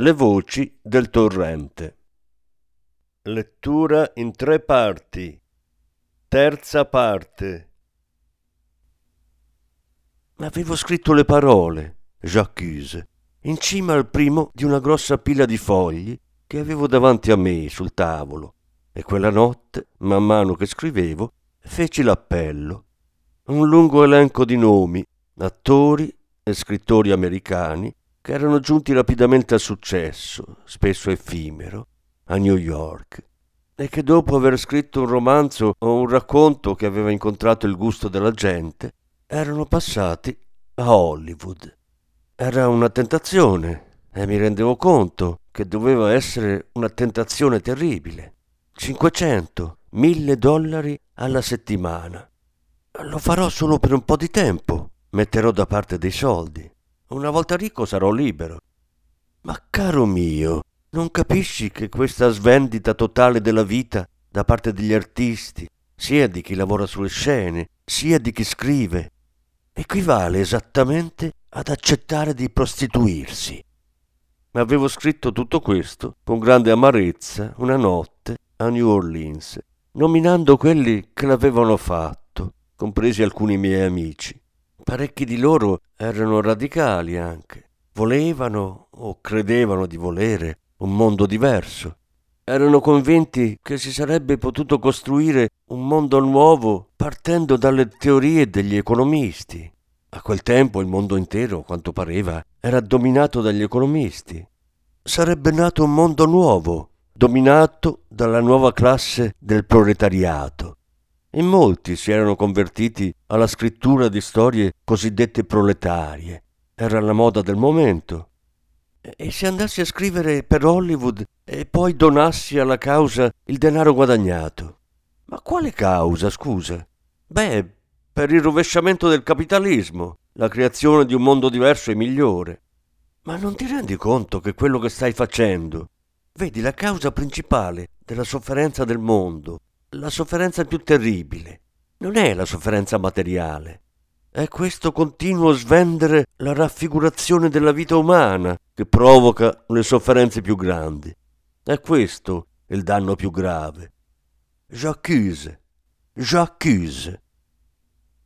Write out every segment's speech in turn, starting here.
Le voci del torrente. Lettura in tre parti. Terza parte. Avevo scritto le parole, j'accuse, in cima al primo di una grossa pila di fogli che avevo davanti a me sul tavolo, e quella notte, man mano che scrivevo, feci l'appello. Un lungo elenco di nomi, attori e scrittori americani che erano giunti rapidamente al successo, spesso effimero, a New York, e che dopo aver scritto un romanzo o un racconto che aveva incontrato il gusto della gente, erano passati a Hollywood. Era una tentazione e mi rendevo conto che doveva essere una tentazione terribile. 500, 1000 dollari alla settimana. Lo farò solo per un po' di tempo, metterò da parte dei soldi. Una volta ricco sarò libero. Ma caro mio, non capisci che questa svendita totale della vita da parte degli artisti, sia di chi lavora sulle scene, sia di chi scrive, equivale esattamente ad accettare di prostituirsi. Avevo scritto tutto questo con grande amarezza una notte a New Orleans, nominando quelli che l'avevano fatto, compresi alcuni miei amici. Parecchi di loro erano radicali anche. Volevano o credevano di volere un mondo diverso. Erano convinti che si sarebbe potuto costruire un mondo nuovo partendo dalle teorie degli economisti. A quel tempo il mondo intero, quanto pareva, era dominato dagli economisti. Sarebbe nato un mondo nuovo, dominato dalla nuova classe del proletariato in molti si erano convertiti alla scrittura di storie cosiddette proletarie. Era la moda del momento. E se andassi a scrivere per Hollywood e poi donassi alla causa il denaro guadagnato? Ma quale causa, scusa? Beh, per il rovesciamento del capitalismo, la creazione di un mondo diverso e migliore. Ma non ti rendi conto che quello che stai facendo, vedi la causa principale della sofferenza del mondo, la sofferenza più terribile non è la sofferenza materiale, è questo continuo svendere la raffigurazione della vita umana che provoca le sofferenze più grandi. È questo il danno più grave. J'accuse, j'accuse.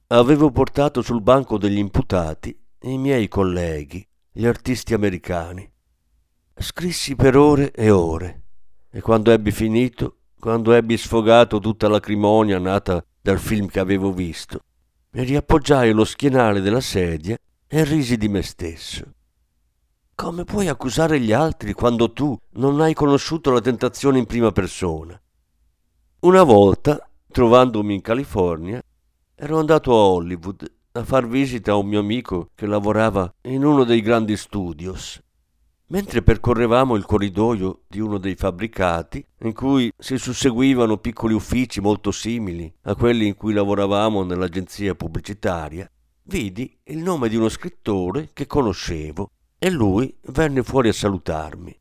Avevo portato sul banco degli imputati i miei colleghi, gli artisti americani. Scrissi per ore e ore e quando ebbi finito quando ebbi sfogato tutta l'acrimonia nata dal film che avevo visto. Mi riappoggiai allo schienale della sedia e risi di me stesso. Come puoi accusare gli altri quando tu non hai conosciuto la tentazione in prima persona? Una volta, trovandomi in California, ero andato a Hollywood a far visita a un mio amico che lavorava in uno dei grandi studios. Mentre percorrevamo il corridoio di uno dei fabbricati, in cui si susseguivano piccoli uffici molto simili a quelli in cui lavoravamo nell'agenzia pubblicitaria, vidi il nome di uno scrittore che conoscevo e lui venne fuori a salutarmi.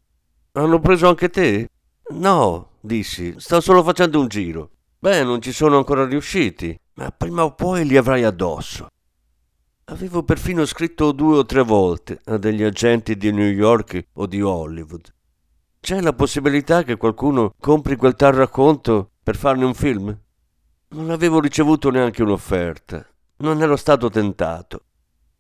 Hanno preso anche te? No, dissi, sto solo facendo un giro. Beh, non ci sono ancora riusciti, ma prima o poi li avrai addosso. Avevo perfino scritto due o tre volte a degli agenti di New York o di Hollywood. C'è la possibilità che qualcuno compri quel tal racconto per farne un film? Non avevo ricevuto neanche un'offerta. Non ero stato tentato.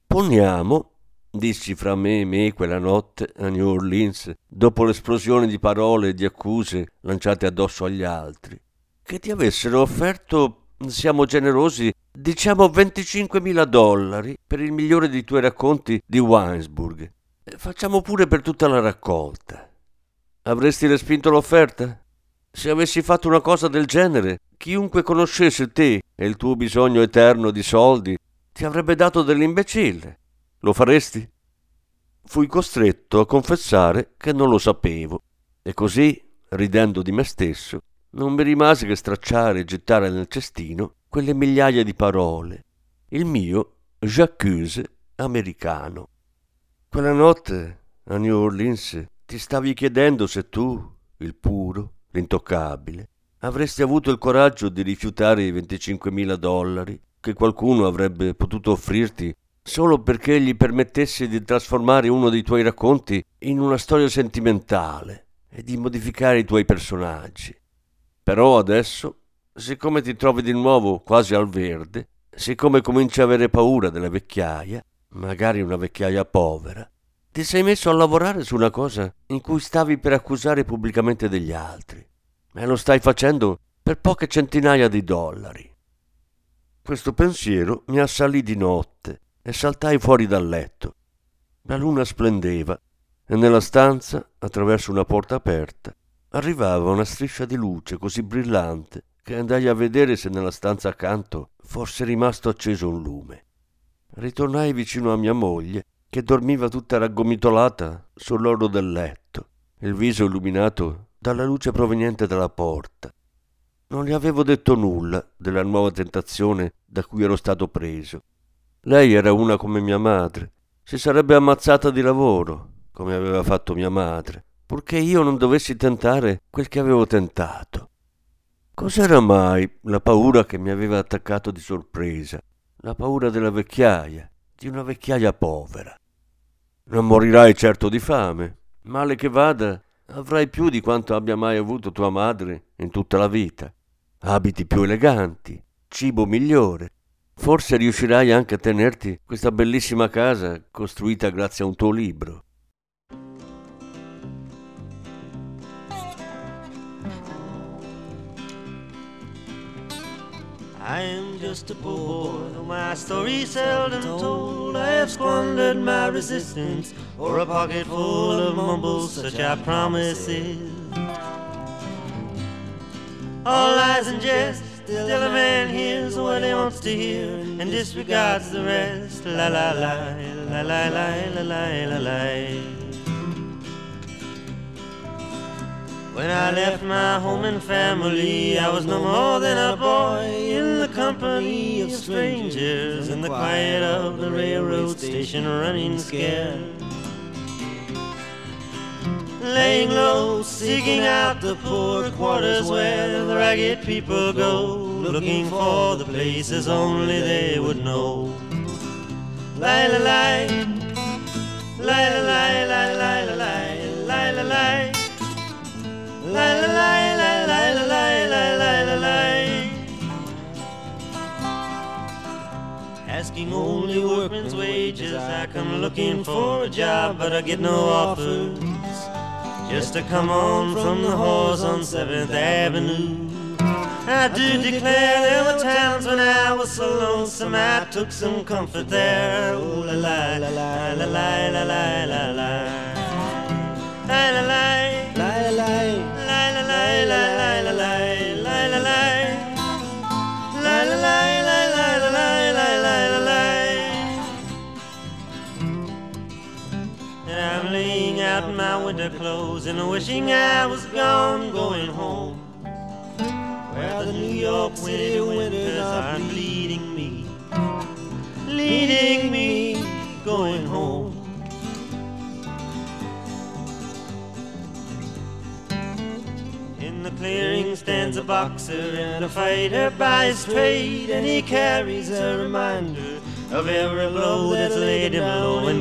Poniamo, dissi fra me e me quella notte a New Orleans, dopo l'esplosione di parole e di accuse lanciate addosso agli altri, che ti avessero offerto siamo generosi, diciamo 25.000 dollari per il migliore dei tuoi racconti di Weinsburg. Facciamo pure per tutta la raccolta. Avresti respinto l'offerta? Se avessi fatto una cosa del genere, chiunque conoscesse te e il tuo bisogno eterno di soldi ti avrebbe dato dell'imbecille. Lo faresti? fui costretto a confessare che non lo sapevo e così, ridendo di me stesso, non mi rimase che stracciare e gettare nel cestino quelle migliaia di parole, il mio j'accuse americano. Quella notte a New Orleans ti stavi chiedendo se tu, il puro, l'intoccabile, avresti avuto il coraggio di rifiutare i 25.000 dollari che qualcuno avrebbe potuto offrirti solo perché gli permettessi di trasformare uno dei tuoi racconti in una storia sentimentale e di modificare i tuoi personaggi. Però adesso, siccome ti trovi di nuovo quasi al verde, siccome cominci a avere paura della vecchiaia, magari una vecchiaia povera, ti sei messo a lavorare su una cosa in cui stavi per accusare pubblicamente degli altri. E lo stai facendo per poche centinaia di dollari. Questo pensiero mi assalì di notte e saltai fuori dal letto. La luna splendeva e nella stanza, attraverso una porta aperta, arrivava una striscia di luce così brillante che andai a vedere se nella stanza accanto fosse rimasto acceso un lume. Ritornai vicino a mia moglie, che dormiva tutta raggomitolata sull'oro del letto, il viso illuminato dalla luce proveniente dalla porta. Non le avevo detto nulla della nuova tentazione da cui ero stato preso lei era una come mia madre. Si sarebbe ammazzata di lavoro, come aveva fatto mia madre, purché io non dovessi tentare quel che avevo tentato. Cos'era mai la paura che mi aveva attaccato di sorpresa? La paura della vecchiaia, di una vecchiaia povera. Non morirai certo di fame. Male che vada, avrai più di quanto abbia mai avuto tua madre in tutta la vita. Abiti più eleganti, cibo migliore, Forse riuscirai anche a tenerti questa bellissima casa costruita grazie a un tuo libro. I am just a poor boy, my story seldom told. I have squandered my resistance for a pocket full of mumbles, such are promises. All lies and jest. Still a man hears what he wants to hear and disregards the rest. La la la, la la la la la la la. When I left my home and family, I was no more than a boy in the company of strangers in the quiet of the railroad station running scared laying low, seeking out the poor quarters where the ragged people go, looking for the places only they would know. Lie, lie, lie, lie, lie, lie, lie, lie, lie, lie, Asking only workman's wages I come looking for a job but I get no offers just to come on from the horse on 7th Avenue. I do declare there were times when I was so lonesome I took some comfort there. La la la la la la la la la la la la my winter clothes and wishing I was gone, going home. Where the New York City winters are leading me, leading me, going home. In the clearing stands a boxer and a fighter by his trade, and he carries a reminder of every blow that's laid him low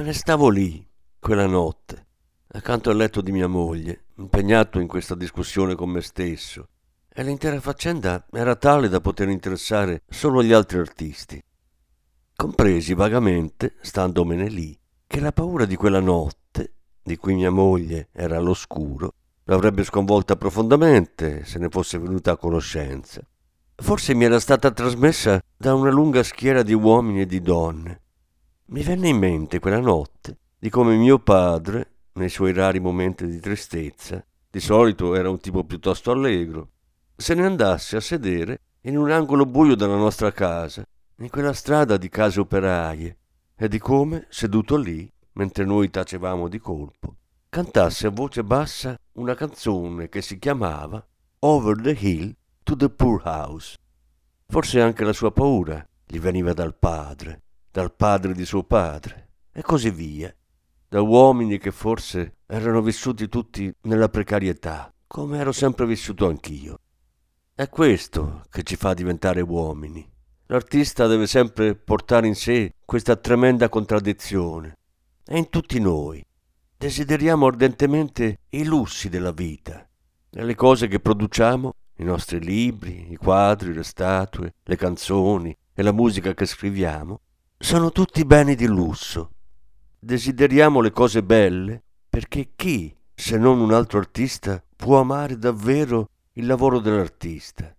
Me ne stavo lì, quella notte, accanto al letto di mia moglie, impegnato in questa discussione con me stesso, e l'intera faccenda era tale da poter interessare solo gli altri artisti. Compresi vagamente, standomene lì, che la paura di quella notte, di cui mia moglie era all'oscuro, l'avrebbe sconvolta profondamente se ne fosse venuta a conoscenza. Forse mi era stata trasmessa da una lunga schiera di uomini e di donne. Mi venne in mente quella notte di come mio padre, nei suoi rari momenti di tristezza, di solito era un tipo piuttosto allegro, se ne andasse a sedere in un angolo buio della nostra casa, in quella strada di case operaie, e di come, seduto lì, mentre noi tacevamo di colpo, cantasse a voce bassa una canzone che si chiamava Over the Hill to the Poor House. Forse anche la sua paura gli veniva dal padre, dal padre di suo padre, e così via da uomini che forse erano vissuti tutti nella precarietà, come ero sempre vissuto anch'io. È questo che ci fa diventare uomini. L'artista deve sempre portare in sé questa tremenda contraddizione. E in tutti noi. Desideriamo ardentemente i lussi della vita. E le cose che produciamo, i nostri libri, i quadri, le statue, le canzoni e la musica che scriviamo, sono tutti beni di lusso Desideriamo le cose belle perché chi, se non un altro artista, può amare davvero il lavoro dell'artista?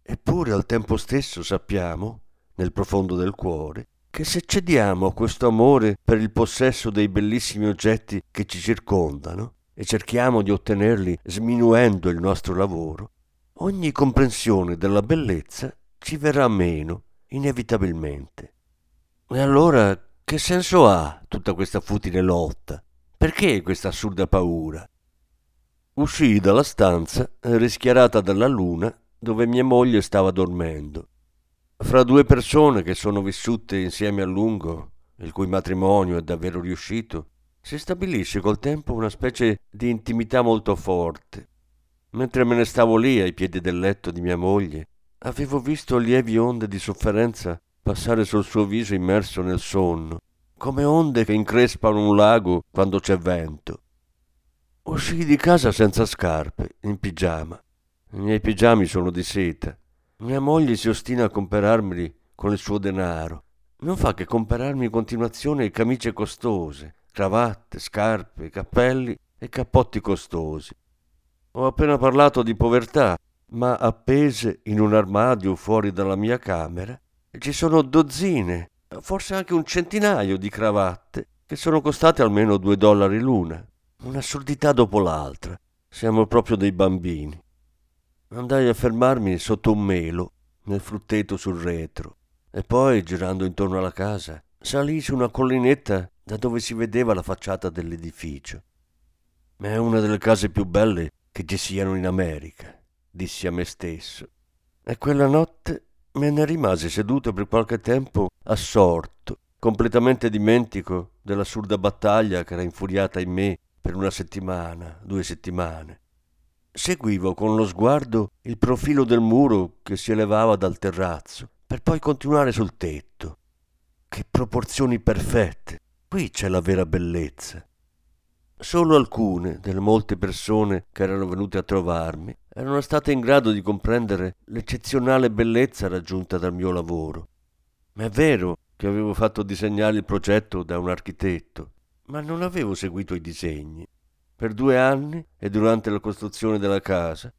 Eppure al tempo stesso sappiamo, nel profondo del cuore, che se cediamo a questo amore per il possesso dei bellissimi oggetti che ci circondano e cerchiamo di ottenerli sminuendo il nostro lavoro, ogni comprensione della bellezza ci verrà meno, inevitabilmente. E allora che senso ha tutta questa futile lotta? Perché questa assurda paura? Uscii dalla stanza, rischiarata dalla luna, dove mia moglie stava dormendo. Fra due persone che sono vissute insieme a lungo, il cui matrimonio è davvero riuscito, si stabilisce col tempo una specie di intimità molto forte. Mentre me ne stavo lì ai piedi del letto di mia moglie, avevo visto lievi onde di sofferenza passare sul suo viso immerso nel sonno, come onde che increspano un lago quando c'è vento. Uscii di casa senza scarpe, in pigiama. I miei pigiami sono di seta. Mia moglie si ostina a comperarmeli con il suo denaro. Non fa che comperarmi in continuazione camicie costose, cravatte, scarpe, cappelli e cappotti costosi. Ho appena parlato di povertà, ma appese in un armadio fuori dalla mia camera ci sono dozzine, forse anche un centinaio di cravatte che sono costate almeno due dollari l'una. Un'assurdità dopo l'altra. Siamo proprio dei bambini. Andai a fermarmi sotto un melo, nel frutteto sul retro, e poi, girando intorno alla casa, salii su una collinetta da dove si vedeva la facciata dell'edificio. È una delle case più belle che ci siano in America, dissi a me stesso. E quella notte Me ne rimasi seduto per qualche tempo assorto, completamente dimentico dell'assurda battaglia che era infuriata in me per una settimana, due settimane. Seguivo con lo sguardo il profilo del muro che si elevava dal terrazzo, per poi continuare sul tetto. Che proporzioni perfette! Qui c'è la vera bellezza. Solo alcune delle molte persone che erano venute a trovarmi erano state in grado di comprendere l'eccezionale bellezza raggiunta dal mio lavoro. Ma è vero che avevo fatto disegnare il progetto da un architetto, ma non avevo seguito i disegni. Per due anni e durante la costruzione della casa,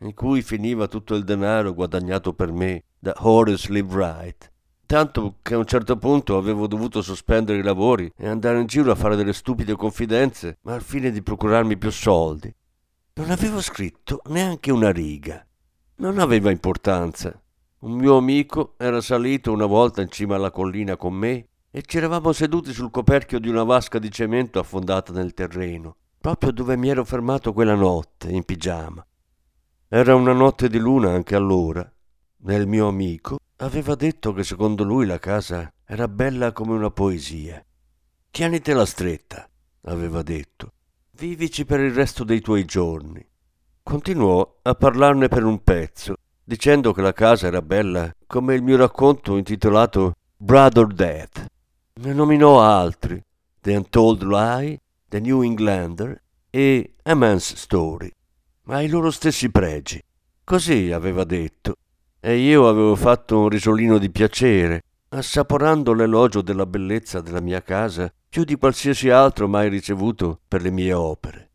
in cui finiva tutto il denaro guadagnato per me da Horace Livewright, tanto che a un certo punto avevo dovuto sospendere i lavori e andare in giro a fare delle stupide confidenze, ma al fine di procurarmi più soldi. Non avevo scritto neanche una riga. Non aveva importanza. Un mio amico era salito una volta in cima alla collina con me e ci eravamo seduti sul coperchio di una vasca di cemento affondata nel terreno, proprio dove mi ero fermato quella notte, in pigiama. Era una notte di luna anche allora. Nel mio amico Aveva detto che secondo lui la casa era bella come una poesia. Tienitela stretta, aveva detto. Vivici per il resto dei tuoi giorni. Continuò a parlarne per un pezzo, dicendo che la casa era bella come il mio racconto intitolato Brother Death. Ne nominò altri, The Untold Lie, The New Englander e A Man's Story, ma ai loro stessi pregi. Così aveva detto, e io avevo fatto un risolino di piacere, assaporando l'elogio della bellezza della mia casa più di qualsiasi altro mai ricevuto per le mie opere.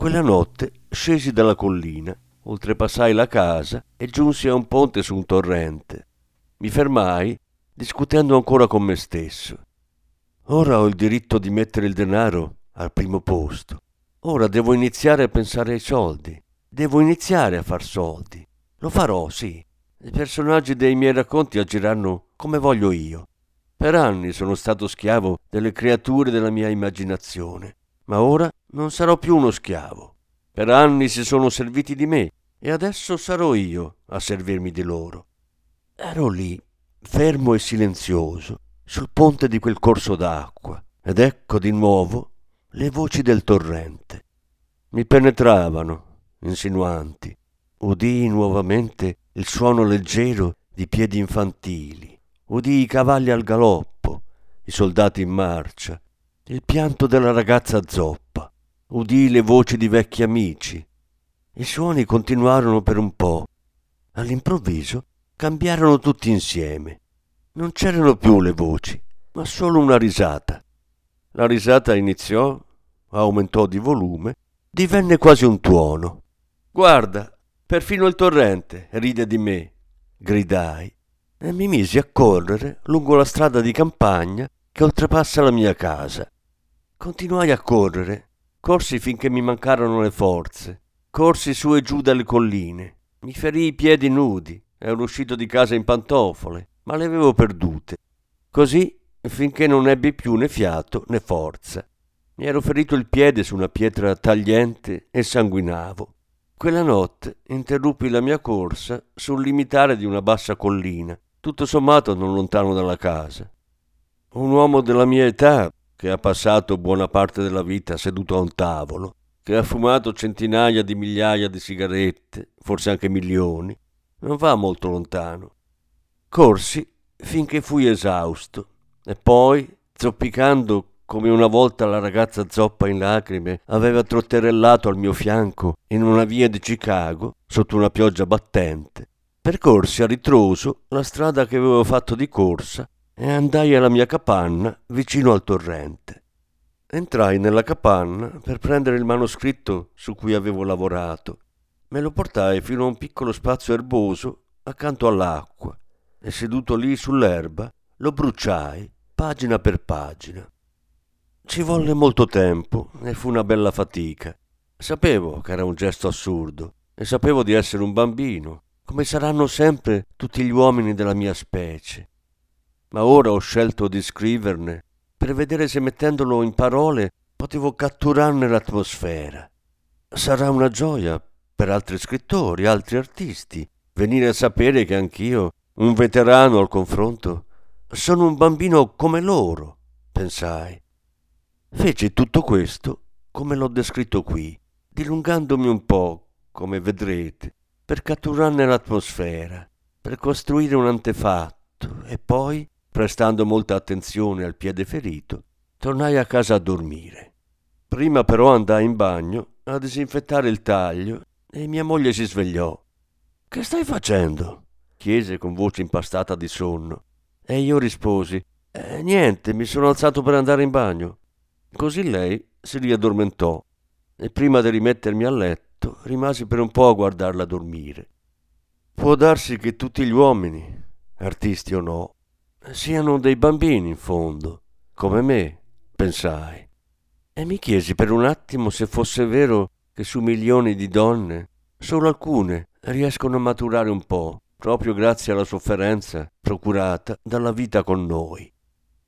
Quella notte scesi dalla collina, oltrepassai la casa e giunsi a un ponte su un torrente. Mi fermai, discutendo ancora con me stesso. Ora ho il diritto di mettere il denaro al primo posto. Ora devo iniziare a pensare ai soldi. Devo iniziare a far soldi. Lo farò, sì. I personaggi dei miei racconti agiranno come voglio io. Per anni sono stato schiavo delle creature della mia immaginazione, ma ora non sarò più uno schiavo. Per anni si sono serviti di me e adesso sarò io a servirmi di loro. Ero lì, fermo e silenzioso, sul ponte di quel corso d'acqua, ed ecco di nuovo le voci del torrente. Mi penetravano, insinuanti. Udii nuovamente il suono leggero di piedi infantili. Udii i cavalli al galoppo, i soldati in marcia, il pianto della ragazza zoppa. Udii le voci di vecchi amici. I suoni continuarono per un po'. All'improvviso cambiarono tutti insieme. Non c'erano più le voci, ma solo una risata. La risata iniziò, aumentò di volume, divenne quasi un tuono. Guarda, perfino il torrente ride di me, gridai, e mi misi a correre lungo la strada di campagna che oltrepassa la mia casa. Continuai a correre, corsi finché mi mancarono le forze, corsi su e giù dalle colline, mi ferii i piedi nudi, ero uscito di casa in pantofole, ma le avevo perdute. Così finché non ebbi più né fiato né forza. Mi ero ferito il piede su una pietra tagliente e sanguinavo. Quella notte interruppi la mia corsa sul limitare di una bassa collina, tutto sommato non lontano dalla casa. Un uomo della mia età, che ha passato buona parte della vita seduto a un tavolo, che ha fumato centinaia di migliaia di sigarette, forse anche milioni, non va molto lontano. Corsi finché fui esausto e poi, zoppicando come una volta la ragazza zoppa in lacrime aveva trotterellato al mio fianco in una via di Chicago sotto una pioggia battente, percorsi a ritroso la strada che avevo fatto di corsa e andai alla mia capanna vicino al torrente. Entrai nella capanna per prendere il manoscritto su cui avevo lavorato. Me lo portai fino a un piccolo spazio erboso accanto all'acqua e seduto lì sull'erba lo bruciai pagina per pagina. Ci volle molto tempo e fu una bella fatica. Sapevo che era un gesto assurdo e sapevo di essere un bambino, come saranno sempre tutti gli uomini della mia specie. Ma ora ho scelto di scriverne per vedere se mettendolo in parole potevo catturarne l'atmosfera. Sarà una gioia per altri scrittori, altri artisti, venire a sapere che anch'io, un veterano al confronto, sono un bambino come loro, pensai. Feci tutto questo come l'ho descritto qui, dilungandomi un po', come vedrete, per catturarne l'atmosfera, per costruire un antefatto e poi, prestando molta attenzione al piede ferito, tornai a casa a dormire. Prima però andai in bagno a disinfettare il taglio e mia moglie si svegliò. Che stai facendo? chiese con voce impastata di sonno. E io risposi: eh, Niente, mi sono alzato per andare in bagno. Così lei si riaddormentò e prima di rimettermi a letto rimasi per un po' a guardarla dormire. Può darsi che tutti gli uomini, artisti o no, siano dei bambini in fondo, come me, pensai. E mi chiesi per un attimo se fosse vero che su milioni di donne solo alcune riescono a maturare un po', proprio grazie alla sofferenza procurata dalla vita con noi.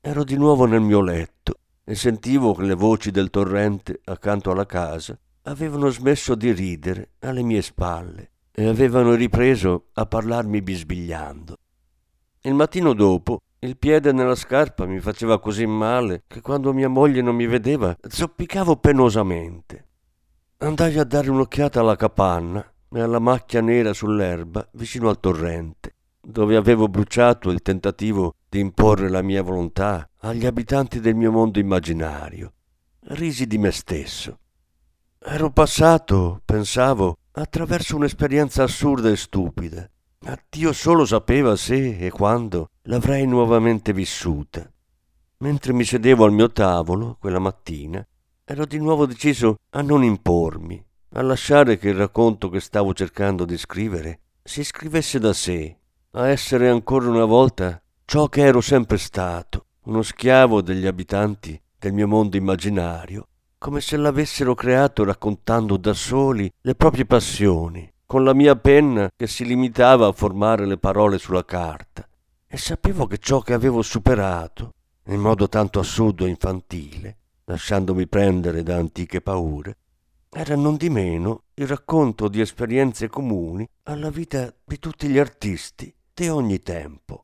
Ero di nuovo nel mio letto e sentivo che le voci del torrente accanto alla casa avevano smesso di ridere alle mie spalle e avevano ripreso a parlarmi bisbigliando. Il mattino dopo il piede nella scarpa mi faceva così male che quando mia moglie non mi vedeva zoppicavo penosamente. Andai a dare un'occhiata alla capanna e alla macchia nera sull'erba vicino al torrente, dove avevo bruciato il tentativo di imporre la mia volontà agli abitanti del mio mondo immaginario. Risi di me stesso. Ero passato, pensavo, attraverso un'esperienza assurda e stupida, ma Dio solo sapeva se e quando l'avrei nuovamente vissuta. Mentre mi sedevo al mio tavolo quella mattina, ero di nuovo deciso a non impormi, a lasciare che il racconto che stavo cercando di scrivere si scrivesse da sé, a essere ancora una volta ciò che ero sempre stato, uno schiavo degli abitanti del mio mondo immaginario, come se l'avessero creato raccontando da soli le proprie passioni, con la mia penna che si limitava a formare le parole sulla carta. E sapevo che ciò che avevo superato, in modo tanto assurdo e infantile, lasciandomi prendere da antiche paure, era non di meno il racconto di esperienze comuni alla vita di tutti gli artisti di ogni tempo.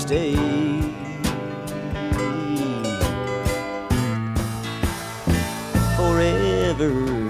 Stay. Forever